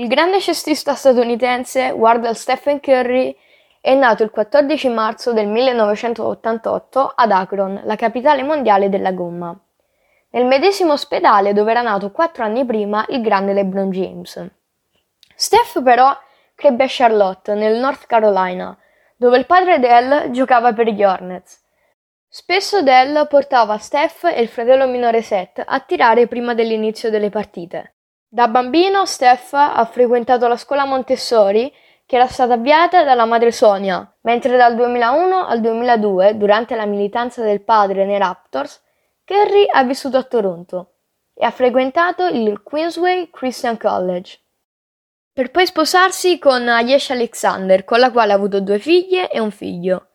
Il grande cestista statunitense Wardell Stephen Curry è nato il 14 marzo del 1988 ad Akron, la capitale mondiale della gomma, nel medesimo ospedale dove era nato quattro anni prima il grande LeBron James. Steph però crebbe a Charlotte, nel North Carolina, dove il padre Dell giocava per gli Hornets. Spesso Dell portava Steph e il fratello minore Seth a tirare prima dell'inizio delle partite. Da bambino Steph ha frequentato la scuola Montessori che era stata avviata dalla madre Sonia, mentre dal 2001 al 2002, durante la militanza del padre nei Raptors, Kerry ha vissuto a Toronto e ha frequentato il Queensway Christian College, per poi sposarsi con Ayesh Alexander, con la quale ha avuto due figlie e un figlio.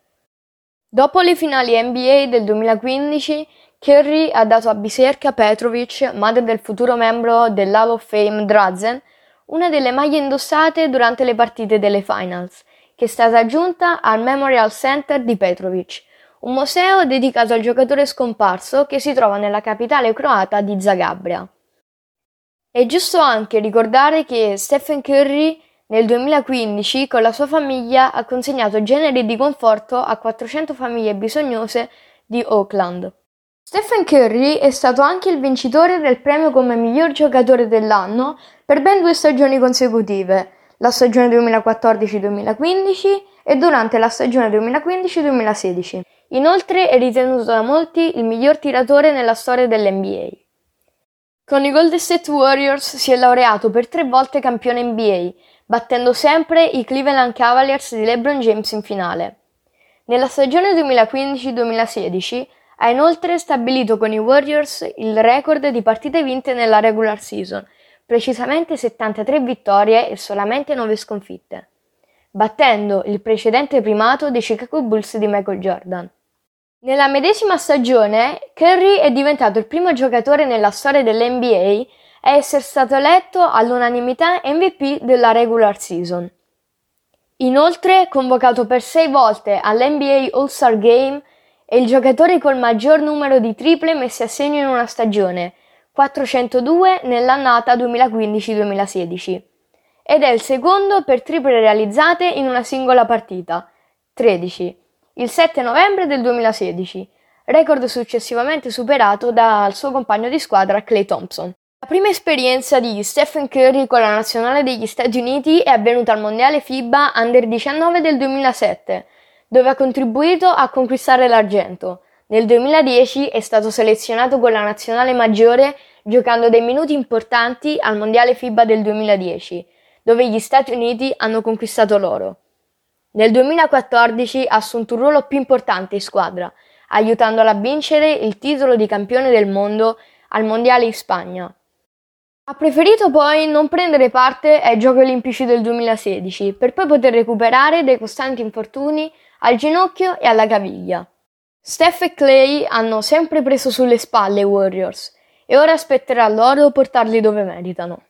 Dopo le finali NBA del 2015, Curry ha dato a Biserka Petrovic, madre del futuro membro dell'Hall of Fame Drazen, una delle maglie indossate durante le partite delle finals, che è stata aggiunta al Memorial Center di Petrovic, un museo dedicato al giocatore scomparso che si trova nella capitale croata di Zagabria. È giusto anche ricordare che Stephen Curry nel 2015 con la sua famiglia ha consegnato generi di conforto a 400 famiglie bisognose di Auckland. Stephen Curry è stato anche il vincitore del premio come miglior giocatore dell'anno per ben due stagioni consecutive, la stagione 2014-2015 e durante la stagione 2015-2016. Inoltre è ritenuto da molti il miglior tiratore nella storia dell'NBA. Con i Golden State Warriors si è laureato per tre volte campione NBA, battendo sempre i Cleveland Cavaliers di LeBron James in finale. Nella stagione 2015-2016 ha inoltre stabilito con i Warriors il record di partite vinte nella regular season, precisamente 73 vittorie e solamente 9 sconfitte, battendo il precedente primato dei Chicago Bulls di Michael Jordan. Nella medesima stagione, Curry è diventato il primo giocatore nella storia dell'NBA a essere stato eletto all'unanimità MVP della regular season. Inoltre, convocato per sei volte all'NBA All-Star Game è il giocatore col maggior numero di triple messe a segno in una stagione, 402 nell'annata 2015-2016, ed è il secondo per triple realizzate in una singola partita, 13, il 7 novembre del 2016, record successivamente superato dal suo compagno di squadra Clay Thompson. La prima esperienza di Stephen Curry con la nazionale degli Stati Uniti è avvenuta al Mondiale FIBA Under 19 del 2007, dove ha contribuito a conquistare l'argento. Nel 2010 è stato selezionato con la nazionale maggiore giocando dei minuti importanti al Mondiale FIBA del 2010, dove gli Stati Uniti hanno conquistato l'oro. Nel 2014 ha assunto un ruolo più importante in squadra, aiutandola a vincere il titolo di campione del mondo al Mondiale in Spagna. Ha preferito poi non prendere parte ai Giochi Olimpici del 2016 per poi poter recuperare dai costanti infortuni al ginocchio e alla caviglia. Steph e Clay hanno sempre preso sulle spalle i Warriors e ora aspetterà loro portarli dove meritano.